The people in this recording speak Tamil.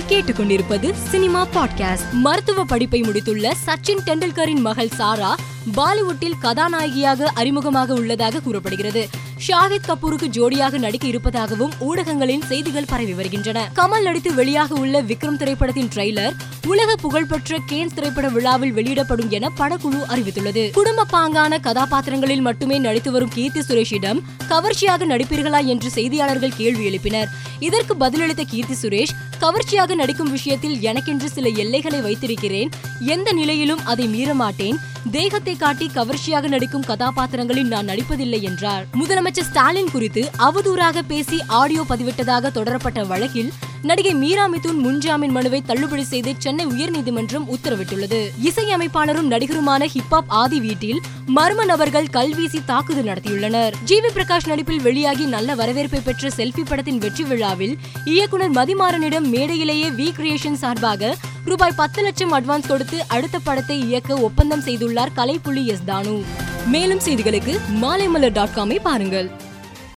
நீங்கள் கேட்டுக்கொண்டிருப்பது சினிமா பாட்காஸ்ட். மருத்துவ படிப்பை முடித்துள்ள சச்சின் டெண்டுல்கரின் மகள் சாரா பாலிவுட்டில் கதாநாயகியாக அறிமுகமாக உள்ளதாக கூறப்படுகிறது. ஷாஹித் கபூருக்கு ஜோடியாக நடிக்க இருப்பதாகவும் ஊடகங்களின் செய்திகள் பரவி வருகின்றன. கமல் நடித்து வெளியாக உள்ள விக்ரம் திரைப்படத்தின் ட்ரெய்லர் உலக புகழ்பெற்ற கேன்ஸ் திரைப்பட விழாவில் வெளியிடப்படும் என படக்குழு அறிவித்துள்ளது. குடும்ப பாங்கான கதாபாத்திரங்களில் மட்டுமே நடித்து வரும் கீர்த்தி சுரேஷிடம் கவர்ச்சியாக நடிப்பீர்களா என்று செய்தியாளர்கள் கேள்வி எழுப்பினர். இதற்கு பதிலளித்த கீர்த்தி சுரேஷ் கவர்ச்சியாக நடிக்கும் விஷயத்தில் எனக்கென்று சில எல்லைகளை வைத்திருக்கிறேன் எந்த நிலையிலும் அதை மீறமாட்டேன். தேகத்தை காட்டி கவர்ச்சியாக நடிக்கும் கதாபாத்திரங்களில் நான் நடிப்பதில்லை என்றார். முதலமைச்சர் ஸ்டாலின் குறித்து அவதூறாக பேசி ஆடியோ பதிவிட்டதாக தொடரப்பட்ட வழக்கில் நடிகை மீரா மிதுன் முன்ஜாமீன் மனுவை தள்ளுபடி செய்து சென்னை உயர்நீதிமன்றம் உத்தரவிட்டுள்ளது. இசையமைப்பாளரும் நடிகருமான ஹிப்ஹாப் ஆதி வீட்டில் மர்ம நபர்கள் கல்வீசி தாக்குதல் நடத்தியுள்ளனர். ஜி வி பிரகாஷ் நடிப்பில் வெளியாகி நல்ல வரவேற்பை பெற்ற செல்ஃபி படத்தின் வெற்றி விழாவில் இயக்குனர் மதிமாறனிடம் மேடையிலேயே வி கிரியேஷன் சார்பாக ரூபாய் பத்து லட்சம் அட்வான்ஸ் கொடுத்து அடுத்த படத்தை இயக்க ஒப்பந்தம் செய்துள்ளார் கலைப்புள்ளி எஸ் தானு. மேலும் செய்திகளுக்கு மாலைமலர் டாட் காமை பாருங்கள்.